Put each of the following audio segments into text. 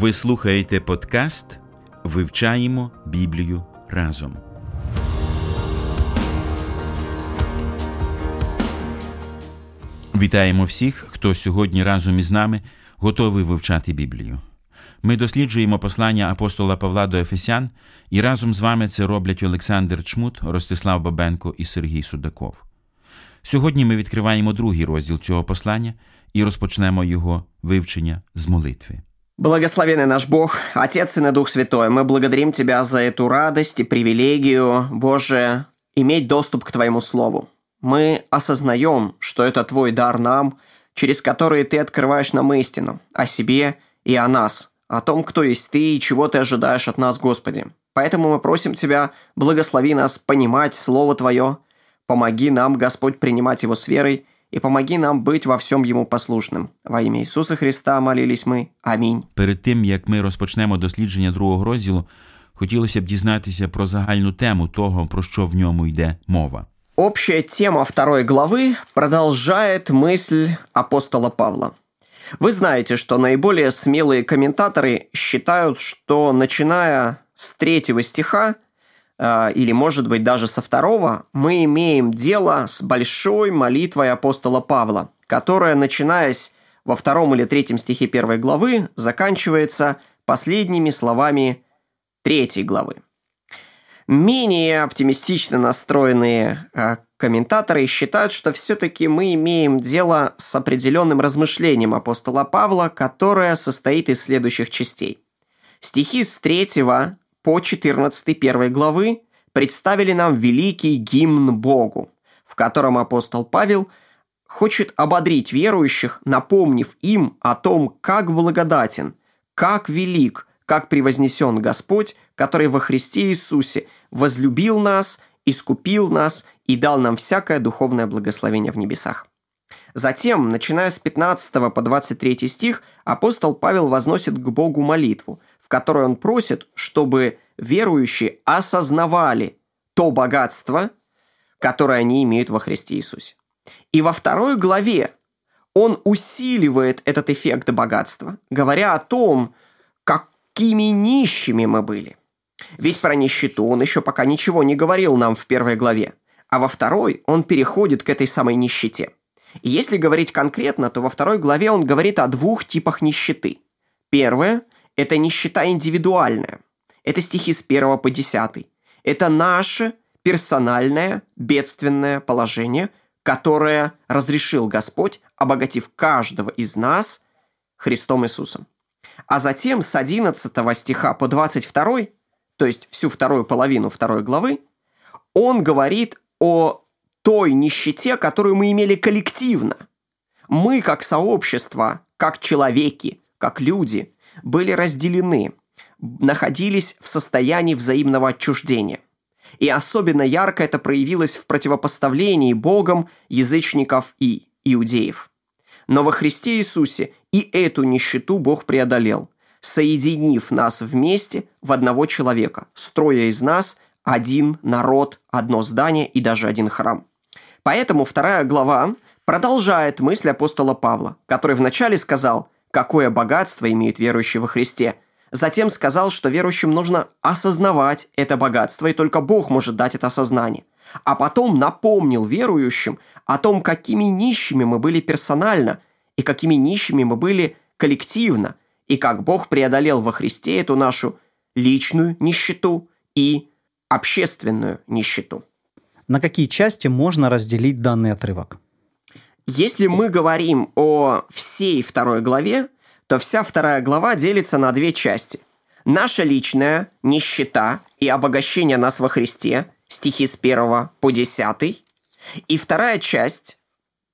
Ви слухаєте подкаст Вивчаємо Біблію разом. Вітаємо всіх, хто сьогодні разом із нами готовий вивчати Біблію. Ми досліджуємо послання апостола Павла до Ефесян, і разом з вами це роблять Олександр Чмут, Ростислав Бабенко і Сергій Судаков. Сьогодні ми відкриваємо другий розділ цього послання і розпочнемо його вивчення з молитви. Благословенный наш Бог, Отец и Дух Святой, мы благодарим Тебя за эту радость и привилегию, Боже, иметь доступ к Твоему Слову. Мы осознаем, что это Твой дар нам, через который Ты открываешь нам истину о себе и о нас, о том, кто есть Ты и чего Ты ожидаешь от нас, Господи. Поэтому мы просим Тебя, благослови нас понимать Слово Твое, помоги нам, Господь, принимать его с верой – и помоги нам быть во всем Ему послушным. Во ім'я Ісуса Христа молились ми. Амінь. Перед тим як ми розпочнемо дослідження другого розділу, хотілося б дізнатися про загальну тему того, про що в ньому йде мова. Общая тема второй главы продолжает мысль апостола Павла. Вы знаете, что наиболее смелые комментаторы считают, что начиная с третьего стиха а, или, может быть, даже со второго, мы имеем дело с большой молитвой апостола Павла, которая, начинаясь во втором или третьем стихе первой главы, заканчивается последними словами третьей главы. Менее оптимистично настроенные а, комментаторы считают, что все-таки мы имеем дело с определенным размышлением апостола Павла, которое состоит из следующих частей. Стихи с третьего по 14 первой главы представили нам великий гимн Богу, в котором апостол Павел хочет ободрить верующих, напомнив им о том, как благодатен, как велик, как превознесен Господь, который во Христе Иисусе возлюбил нас, искупил нас и дал нам всякое духовное благословение в небесах. Затем, начиная с 15 по 23 стих, апостол Павел возносит к Богу молитву, в которой он просит, чтобы верующие осознавали то богатство, которое они имеют во Христе Иисусе. И во второй главе он усиливает этот эффект богатства, говоря о том, какими нищими мы были. Ведь про нищету он еще пока ничего не говорил нам в первой главе, а во второй он переходит к этой самой нищете. И если говорить конкретно, то во второй главе он говорит о двух типах нищеты. Первое – это нищета индивидуальная. Это стихи с 1 по 10. Это наше персональное бедственное положение, которое разрешил Господь, обогатив каждого из нас Христом Иисусом. А затем с 11 стиха по 22, то есть всю вторую половину второй главы, он говорит о той нищете, которую мы имели коллективно. Мы, как сообщество, как человеки, как люди, были разделены, находились в состоянии взаимного отчуждения. И особенно ярко это проявилось в противопоставлении Богом язычников и иудеев. Но во Христе Иисусе и эту нищету Бог преодолел, соединив нас вместе в одного человека, строя из нас один народ, одно здание и даже один храм. Поэтому вторая глава продолжает мысль апостола Павла, который вначале сказал – какое богатство имеют верующие во Христе. Затем сказал, что верующим нужно осознавать это богатство, и только Бог может дать это осознание. А потом напомнил верующим о том, какими нищими мы были персонально, и какими нищими мы были коллективно, и как Бог преодолел во Христе эту нашу личную нищету и общественную нищету. На какие части можно разделить данный отрывок? Если мы говорим о всей второй главе, то вся вторая глава делится на две части. Наша личная нищета и обогащение нас во Христе, стихи с 1 по 10. И вторая часть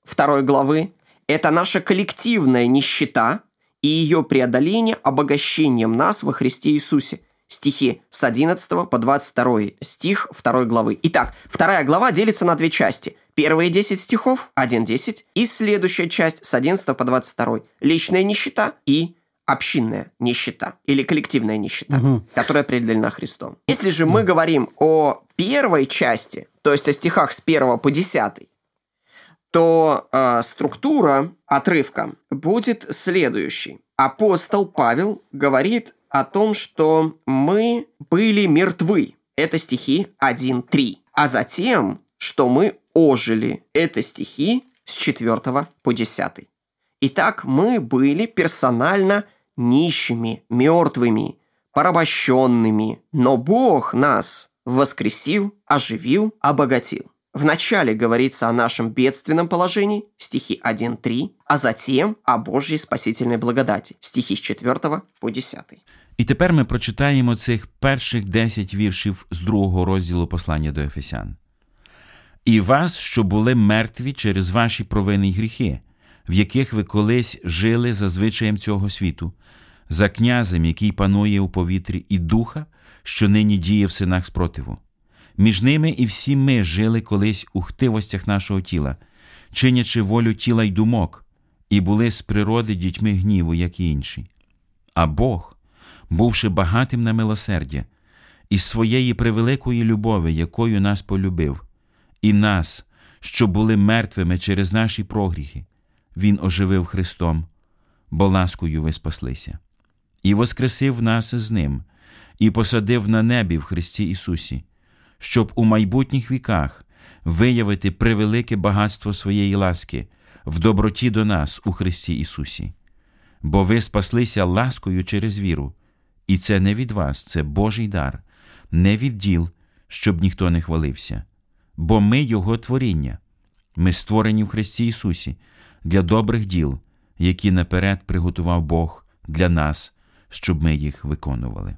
второй главы это наша коллективная нищета и ее преодоление обогащением нас во Христе Иисусе. Стихи с 11 по 22 стих 2 главы. Итак, вторая глава делится на две части. Первые 10 стихов, 1.10, и следующая часть с 11 по 22. Личная нищета и общинная нищета или коллективная нищета, угу. которая определена Христом. Если же мы говорим о первой части, то есть о стихах с 1 по 10, то э, структура отрывка будет следующей. Апостол Павел говорит о том, что мы были мертвы. Это стихи 1.3. А затем, что мы ожили. Это стихи с 4 по 10. Итак, мы были персонально нищими, мертвыми, порабощенными, но Бог нас воскресил, оживил, обогатил. Вначале говорится о нашем бедственном положении, стихи 1-3, а затем о Божьей спасительной благодати, стихи з 4 по 10. І тепер ми прочитаємо цих перших 10 віршів з другого розділу послання до Ефесян. І вас, що були мертві через ваші провини й гріхи, в яких ви колись жили за звичаєм цього світу, за князем, який панує у повітрі, і духа, що нині діє в синах спротиву. Між ними і всі ми жили колись у хтивостях нашого тіла, чинячи волю тіла й думок, і були з природи дітьми гніву, як і інші. А Бог, бувши багатим на милосердя, із своєї превеликої любові, якою нас полюбив, і нас, що були мертвими через наші прогріхи, Він оживив Христом, бо ласкою ви спаслися, і воскресив нас з Ним, і посадив на небі в Христі Ісусі щоб у майбутніх віках виявити превелике багатство своєї ласки в доброті до нас у Христі Ісусі. Бо ви спаслися ласкою через віру, і це не від вас, це Божий дар, не від діл, щоб ніхто не хвалився, бо ми Його творіння, ми створені в Христі Ісусі для добрих діл, які наперед приготував Бог для нас, щоб ми їх виконували.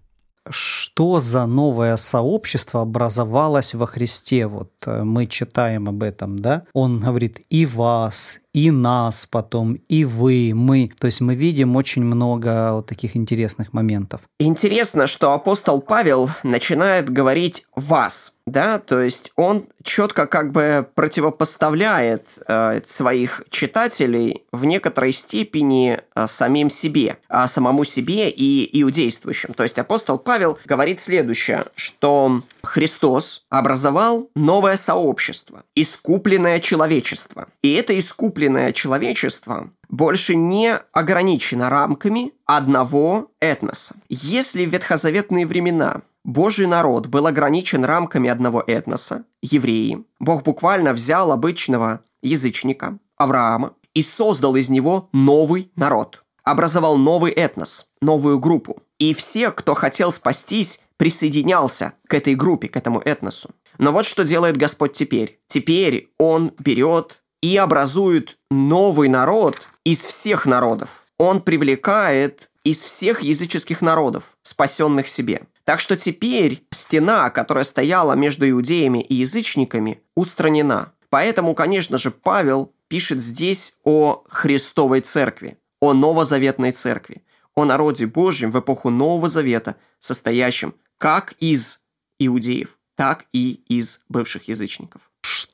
что за новое сообщество образовалось во Христе. Вот э, мы читаем об этом, да? Он говорит и вас, и нас потом, и вы, мы. То есть мы видим очень много вот таких интересных моментов. Интересно, что апостол Павел начинает говорить «вас», да, то есть он четко как бы противопоставляет э, своих читателей в некоторой степени э, самим себе, э, самому себе и иудействующим. То есть апостол Павел говорит следующее, что Христос образовал новое сообщество, искупленное человечество. И это искупленное человечество больше не ограничено рамками одного этноса. Если в ветхозаветные времена Божий народ был ограничен рамками одного этноса, евреи. Бог буквально взял обычного язычника, Авраама, и создал из него новый народ. Образовал новый этнос, новую группу. И все, кто хотел спастись, присоединялся к этой группе, к этому этносу. Но вот что делает Господь теперь. Теперь Он берет и образует новый народ из всех народов. Он привлекает из всех языческих народов, спасенных себе. Так что теперь стена, которая стояла между иудеями и язычниками, устранена. Поэтому, конечно же, Павел пишет здесь о Христовой Церкви, о новозаветной Церкви, о народе Божьем в эпоху Нового Завета, состоящем как из иудеев, так и из бывших язычников.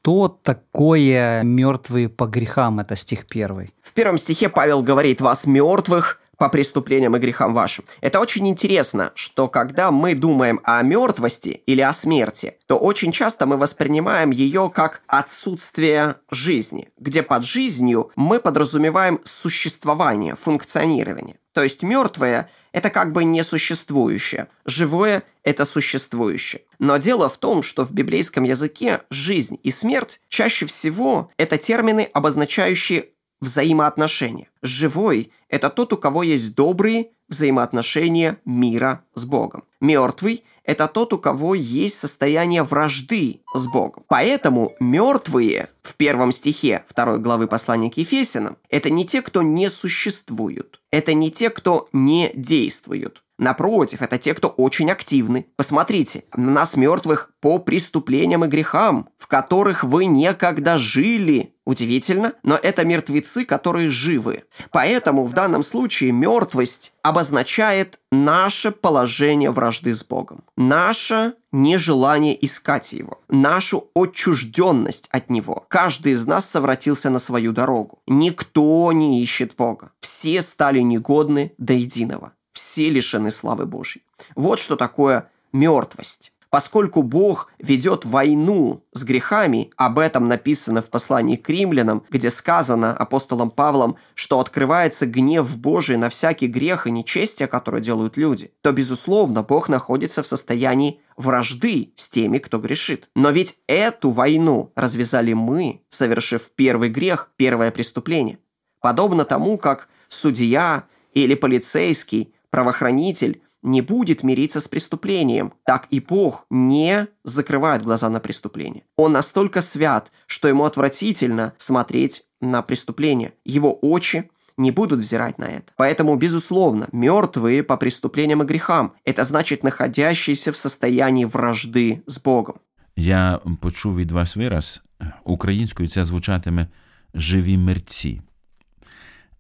Что такое мертвые по грехам? Это стих первый. В первом стихе Павел говорит «вас мертвых по преступлениям и грехам вашим. Это очень интересно, что когда мы думаем о мертвости или о смерти, то очень часто мы воспринимаем ее как отсутствие жизни, где под жизнью мы подразумеваем существование, функционирование. То есть мертвое – это как бы несуществующее, живое – это существующее. Но дело в том, что в библейском языке жизнь и смерть чаще всего это термины, обозначающие взаимоотношения. Живой – это тот, у кого есть добрые взаимоотношения мира с Богом. Мертвый – это тот, у кого есть состояние вражды с Богом. Поэтому мертвые в первом стихе второй главы послания к Ефесянам – это не те, кто не существуют, это не те, кто не действуют, Напротив, это те, кто очень активны. Посмотрите, на нас мертвых по преступлениям и грехам, в которых вы некогда жили. Удивительно, но это мертвецы, которые живы. Поэтому в данном случае мертвость обозначает наше положение вражды с Богом, наше нежелание искать Его, нашу отчужденность от Него. Каждый из нас совратился на свою дорогу. Никто не ищет Бога. Все стали негодны до единого. Все лишены славы Божьей. Вот что такое мертвость. Поскольку Бог ведет войну с грехами, об этом написано в послании к римлянам, где сказано апостолом Павлом, что открывается гнев Божий на всякий грех и нечестие, которые делают люди, то, безусловно, Бог находится в состоянии вражды с теми, кто грешит. Но ведь эту войну развязали мы, совершив первый грех, первое преступление. Подобно тому, как судья или полицейский, правоохранитель не будет мириться с преступлением, так и Бог не закрывает глаза на преступление. Он настолько свят, что ему отвратительно смотреть на преступление. Его очи не будут взирать на это. Поэтому, безусловно, мертвые по преступлениям и грехам – это значит находящиеся в состоянии вражды с Богом. Я почув від вас вираз, українською це звучатиме живі мерці.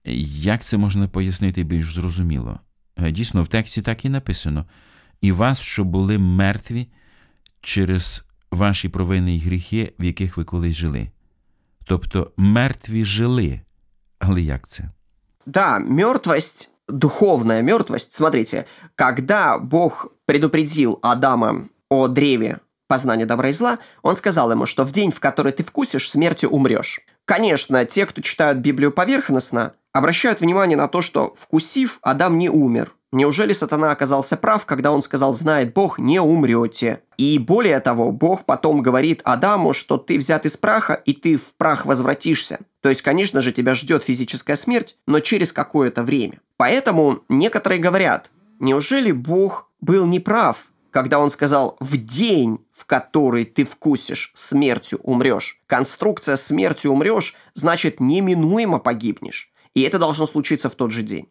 Як це можна пояснити більш зрозуміло? Дійсно, в тексті так і написано: і вас, що були мертві через ваші провини і гріхи, в яких ви колись жили. Тобто мертві жили. Але як це? Да, мертвость, духовная мертвость. Смотрите, когда Бог предупредил Адама о древе познания добра и зла, он сказал ему, что в день, в который ты вкусишь, смертью умрешь. Конечно, те, кто читают Библию поверхностно, обращают внимание на то, что, вкусив, Адам не умер. Неужели сатана оказался прав, когда он сказал «знает Бог, не умрете»? И более того, Бог потом говорит Адаму, что ты взят из праха, и ты в прах возвратишься. То есть, конечно же, тебя ждет физическая смерть, но через какое-то время. Поэтому некоторые говорят, неужели Бог был неправ, когда он сказал «в день, в который ты вкусишь, смертью умрешь». Конструкция «смертью умрешь» значит неминуемо погибнешь. И это должно случиться в тот же день.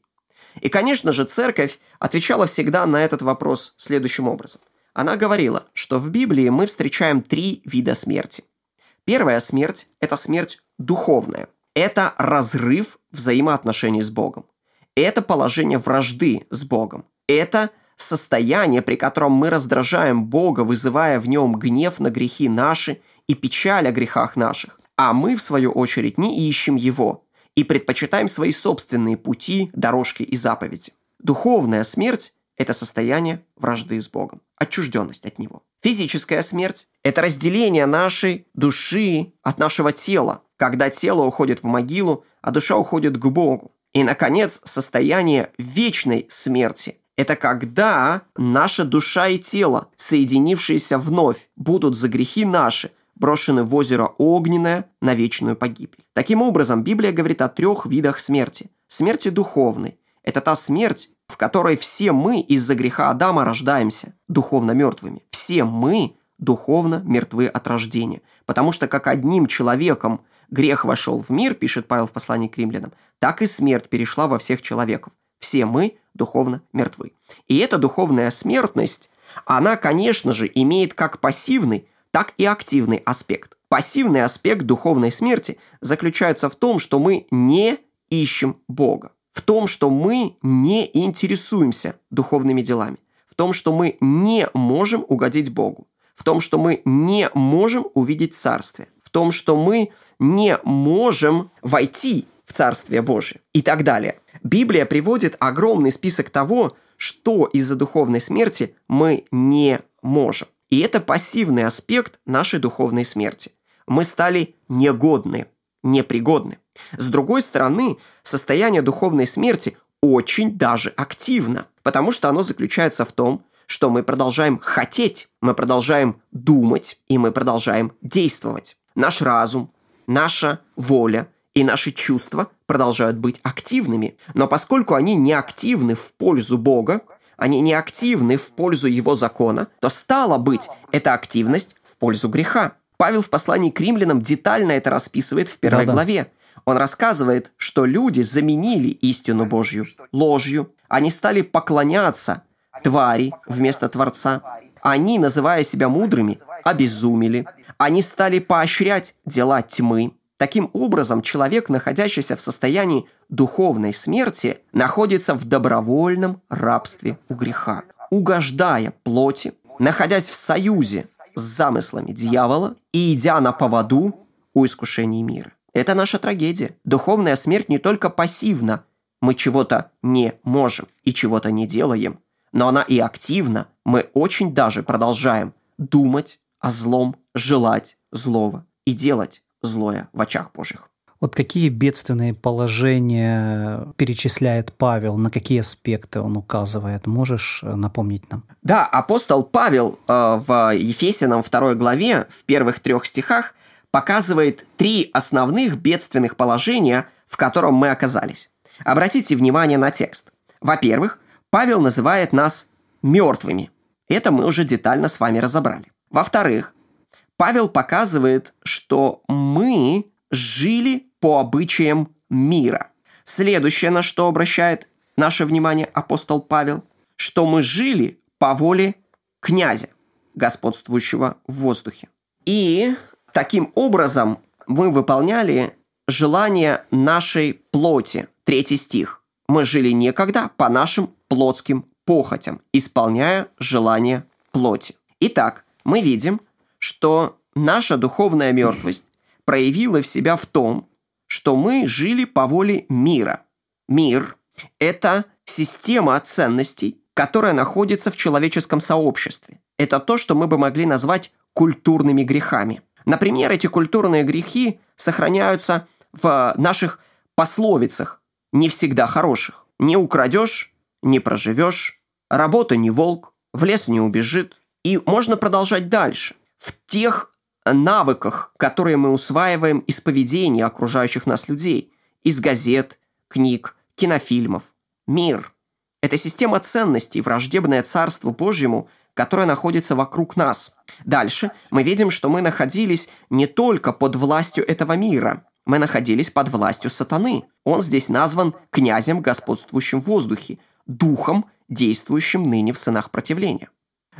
И, конечно же, церковь отвечала всегда на этот вопрос следующим образом. Она говорила, что в Библии мы встречаем три вида смерти. Первая смерть – это смерть духовная. Это разрыв взаимоотношений с Богом. Это положение вражды с Богом. Это состояние, при котором мы раздражаем Бога, вызывая в нем гнев на грехи наши и печаль о грехах наших. А мы, в свою очередь, не ищем Его, и предпочитаем свои собственные пути, дорожки и заповеди. Духовная смерть – это состояние вражды с Богом, отчужденность от Него. Физическая смерть – это разделение нашей души от нашего тела, когда тело уходит в могилу, а душа уходит к Богу. И, наконец, состояние вечной смерти – это когда наша душа и тело, соединившиеся вновь, будут за грехи наши – брошены в озеро Огненное на вечную погибель. Таким образом, Библия говорит о трех видах смерти. Смерти духовной – это та смерть, в которой все мы из-за греха Адама рождаемся духовно мертвыми. Все мы духовно мертвы от рождения. Потому что как одним человеком грех вошел в мир, пишет Павел в послании к римлянам, так и смерть перешла во всех человеков. Все мы духовно мертвы. И эта духовная смертность, она, конечно же, имеет как пассивный, так и активный аспект. Пассивный аспект духовной смерти заключается в том, что мы не ищем Бога, в том, что мы не интересуемся духовными делами, в том, что мы не можем угодить Богу, в том, что мы не можем увидеть Царствие, в том, что мы не можем войти в Царствие Божие и так далее. Библия приводит огромный список того, что из-за духовной смерти мы не можем. И это пассивный аспект нашей духовной смерти. Мы стали негодны, непригодны. С другой стороны, состояние духовной смерти очень даже активно, потому что оно заключается в том, что мы продолжаем хотеть, мы продолжаем думать и мы продолжаем действовать. Наш разум, наша воля и наши чувства продолжают быть активными, но поскольку они не активны в пользу Бога, они не активны в пользу его закона, то стало быть, эта активность в пользу греха. Павел в послании к римлянам детально это расписывает в первой Да-да. главе. Он рассказывает, что люди заменили истину Божью ложью. Они стали поклоняться твари вместо Творца. Они, называя себя мудрыми, обезумели. Они стали поощрять дела тьмы. Таким образом, человек, находящийся в состоянии духовной смерти, находится в добровольном рабстве у греха, угождая плоти, находясь в союзе с замыслами дьявола и идя на поводу у искушений мира. Это наша трагедия. Духовная смерть не только пассивна, мы чего-то не можем и чего-то не делаем, но она и активна, мы очень даже продолжаем думать о злом, желать злого и делать злое в очах Божьих. Вот какие бедственные положения перечисляет Павел, на какие аспекты он указывает? Можешь э, напомнить нам? Да, апостол Павел э, в Ефесянам 2 главе в первых трех стихах показывает три основных бедственных положения, в котором мы оказались. Обратите внимание на текст. Во-первых, Павел называет нас мертвыми. Это мы уже детально с вами разобрали. Во-вторых, Павел показывает, что мы жили по обычаям мира. Следующее, на что обращает наше внимание апостол Павел, что мы жили по воле князя, господствующего в воздухе. И таким образом мы выполняли желание нашей плоти. Третий стих. Мы жили некогда по нашим плотским похотям, исполняя желание плоти. Итак, мы видим, что наша духовная мертвость проявила в себя в том, что мы жили по воле мира. Мир – это система ценностей, которая находится в человеческом сообществе. Это то, что мы бы могли назвать культурными грехами. Например, эти культурные грехи сохраняются в наших пословицах, не всегда хороших. Не украдешь, не проживешь, работа не волк, в лес не убежит. И можно продолжать дальше. В тех навыках, которые мы усваиваем из поведения окружающих нас людей, из газет, книг, кинофильмов. Мир – это система ценностей, враждебное Царству Божьему, которое находится вокруг нас. Дальше мы видим, что мы находились не только под властью этого мира, мы находились под властью сатаны. Он здесь назван князем, господствующим в воздухе, духом, действующим ныне в сынах противления.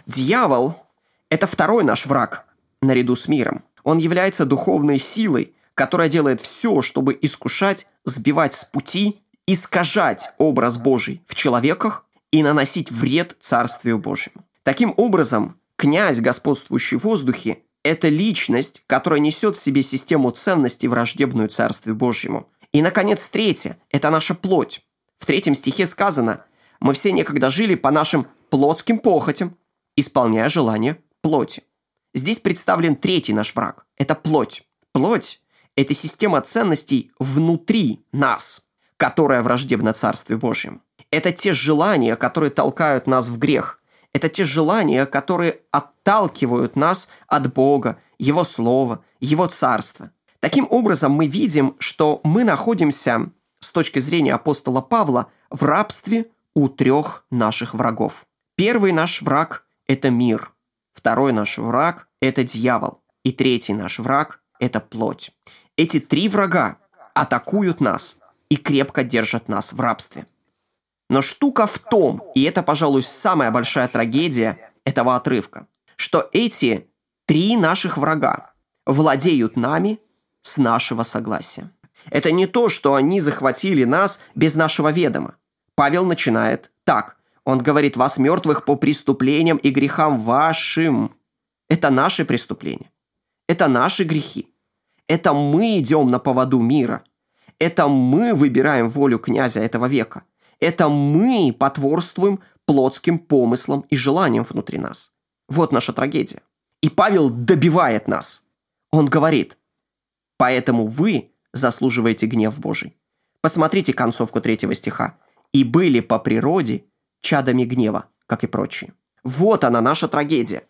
Дьявол – это второй наш враг – наряду с миром. Он является духовной силой, которая делает все, чтобы искушать, сбивать с пути, искажать образ Божий в человеках и наносить вред Царствию Божьему. Таким образом, князь, господствующий в воздухе, это личность, которая несет в себе систему ценностей, враждебную Царствию Божьему. И, наконец, третье – это наша плоть. В третьем стихе сказано «Мы все некогда жили по нашим плотским похотям, исполняя желания плоти». Здесь представлен третий наш враг. Это плоть. Плоть – это система ценностей внутри нас, которая враждебна Царствию Божьему. Это те желания, которые толкают нас в грех. Это те желания, которые отталкивают нас от Бога, Его Слова, Его Царства. Таким образом, мы видим, что мы находимся, с точки зрения апостола Павла, в рабстве у трех наших врагов. Первый наш враг – это мир – Второй наш враг – это дьявол. И третий наш враг – это плоть. Эти три врага атакуют нас и крепко держат нас в рабстве. Но штука в том, и это, пожалуй, самая большая трагедия этого отрывка, что эти три наших врага владеют нами с нашего согласия. Это не то, что они захватили нас без нашего ведома. Павел начинает так. Он говорит, вас мертвых по преступлениям и грехам вашим. Это наши преступления. Это наши грехи. Это мы идем на поводу мира. Это мы выбираем волю князя этого века. Это мы потворствуем плотским помыслам и желаниям внутри нас. Вот наша трагедия. И Павел добивает нас. Он говорит, поэтому вы заслуживаете гнев Божий. Посмотрите концовку третьего стиха. «И были по природе чадами гнева, как и прочие. Вот она, наша трагедия.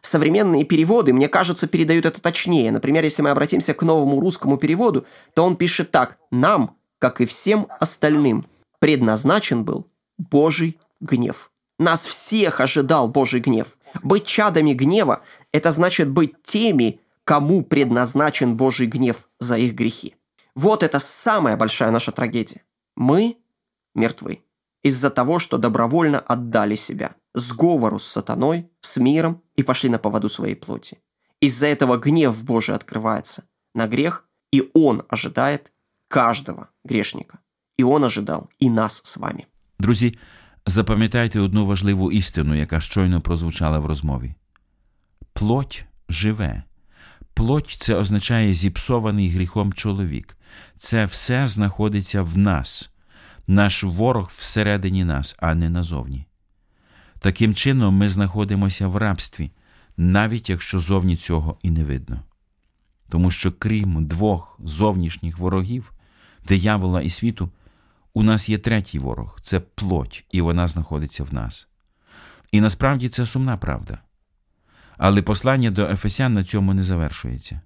Современные переводы, мне кажется, передают это точнее. Например, если мы обратимся к новому русскому переводу, то он пишет так. «Нам, как и всем остальным, предназначен был Божий гнев». Нас всех ожидал Божий гнев. Быть чадами гнева – это значит быть теми, кому предназначен Божий гнев за их грехи. Вот это самая большая наша трагедия. Мы мертвы из-за того, что добровольно отдали себя сговору с сатаной, с миром и пошли на поводу своей плоти. Из-за этого гнев Божий открывается на грех, и он ожидает каждого грешника. І он ожидав і нас з вами. Друзі, запам'ятайте одну важливу істину, яка щойно прозвучала в розмові. Плоть живе. Плоть це означає зіпсований гріхом чоловік. Це все знаходиться в нас, Наш ворог всередині нас, а не назовні. Таким чином, ми знаходимося в рабстві, навіть якщо зовні цього і не видно. Тому що, крім двох зовнішніх ворогів, диявола і світу, у нас є третій ворог це плоть, і вона знаходиться в нас. І насправді це сумна правда. Але послання до Ефесян на цьому не завершується.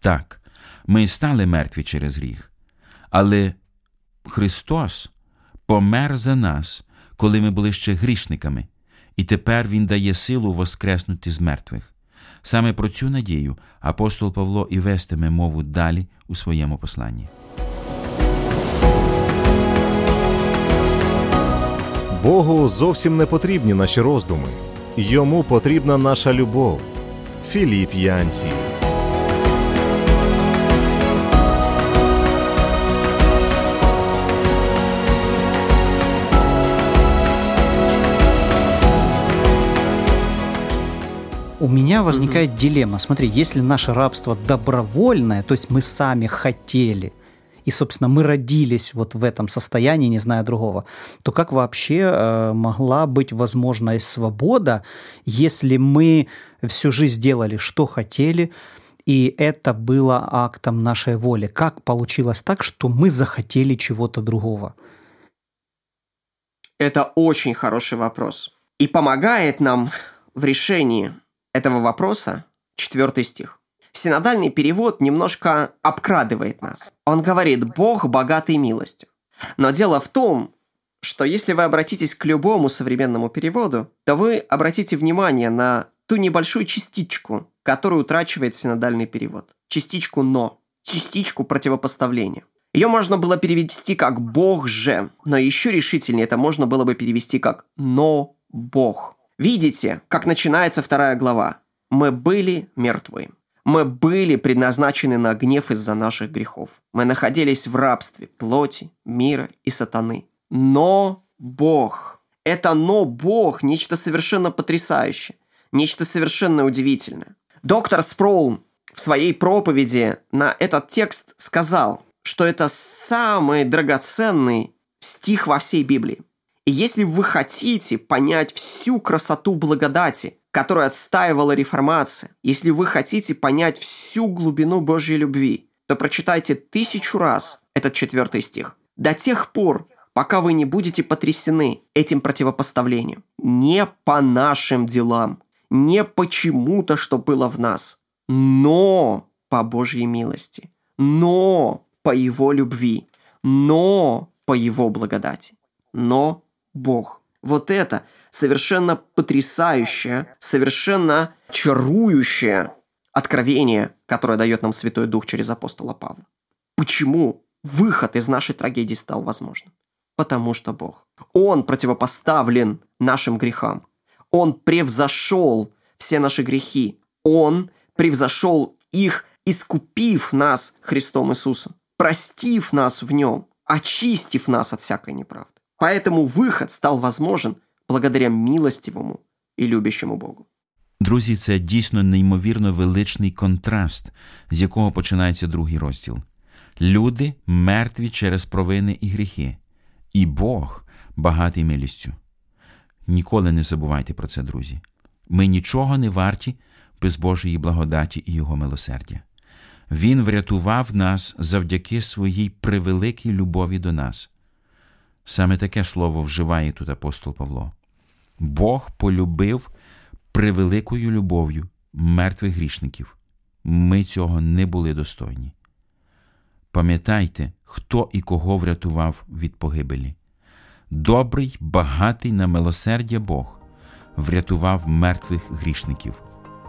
Так, ми стали мертві через гріх, але Христос помер за нас, коли ми були ще грішниками, і тепер Він дає силу воскреснути з мертвих. Саме про цю надію апостол Павло і вестиме мову далі у своєму посланні. Богу зовсім не потрібні наші роздуми. Йому потрібна наша любов. Філіп Янці. У меня возникает угу. дилемма. Смотри, если наше рабство добровольное, то есть мы сами хотели, и, собственно, мы родились вот в этом состоянии, не зная другого, то как вообще э, могла быть возможная свобода, если мы всю жизнь делали, что хотели, и это было актом нашей воли? Как получилось так, что мы захотели чего-то другого? Это очень хороший вопрос. И помогает нам в решении этого вопроса четвертый стих. Синодальный перевод немножко обкрадывает нас. Он говорит «Бог богатый милостью». Но дело в том, что если вы обратитесь к любому современному переводу, то вы обратите внимание на ту небольшую частичку, которую утрачивает синодальный перевод. Частичку «но», частичку противопоставления. Ее можно было перевести как «Бог же», но еще решительнее это можно было бы перевести как «но Бог». Видите, как начинается вторая глава. Мы были мертвы. Мы были предназначены на гнев из-за наших грехов. Мы находились в рабстве плоти, мира и сатаны. Но Бог. Это «но Бог» – нечто совершенно потрясающее, нечто совершенно удивительное. Доктор Спроул в своей проповеди на этот текст сказал, что это самый драгоценный стих во всей Библии. И если вы хотите понять всю красоту благодати, которую отстаивала реформация, если вы хотите понять всю глубину Божьей любви, то прочитайте тысячу раз этот четвертый стих. До тех пор, пока вы не будете потрясены этим противопоставлением. Не по нашим делам, не почему-то, что было в нас, но по Божьей милости, но по Его любви, но по Его благодати, но Бог. Вот это совершенно потрясающее, совершенно чарующее откровение, которое дает нам Святой Дух через апостола Павла. Почему выход из нашей трагедии стал возможным? Потому что Бог. Он противопоставлен нашим грехам. Он превзошел все наши грехи. Он превзошел их, искупив нас Христом Иисусом, простив нас в нем, очистив нас от всякой неправды. Поэтому выход стал возможен благодаря милостивому і любящому Богу. Друзі, це дійсно неймовірно величний контраст, з якого починається другий розділ. Люди мертві через провини і гріхи, і Бог багатий милістю. Ніколи не забувайте про це, друзі. Ми нічого не варті без Божої благодаті і Його милосердя. Він врятував нас завдяки своїй превеликій любові до нас. Саме таке слово вживає тут апостол Павло. Бог полюбив превеликою любов'ю мертвих грішників. Ми цього не були достойні. Пам'ятайте, хто і кого врятував від погибелі. Добрий, багатий на милосердя Бог врятував мертвих грішників.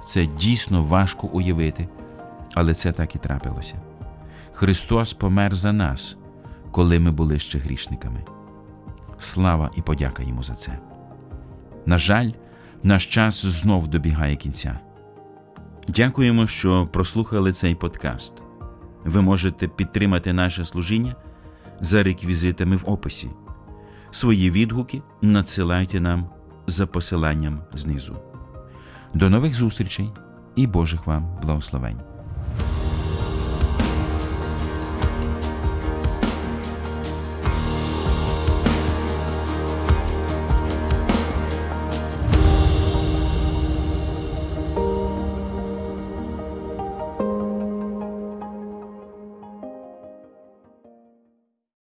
Це дійсно важко уявити, але це так і трапилося. Христос помер за нас, коли ми були ще грішниками. Слава і подяка йому за це. На жаль, наш час знов добігає кінця. Дякуємо, що прослухали цей подкаст. Ви можете підтримати наше служіння за реквізитами в описі. Свої відгуки надсилайте нам за посиланням знизу. До нових зустрічей і Божих вам благословень!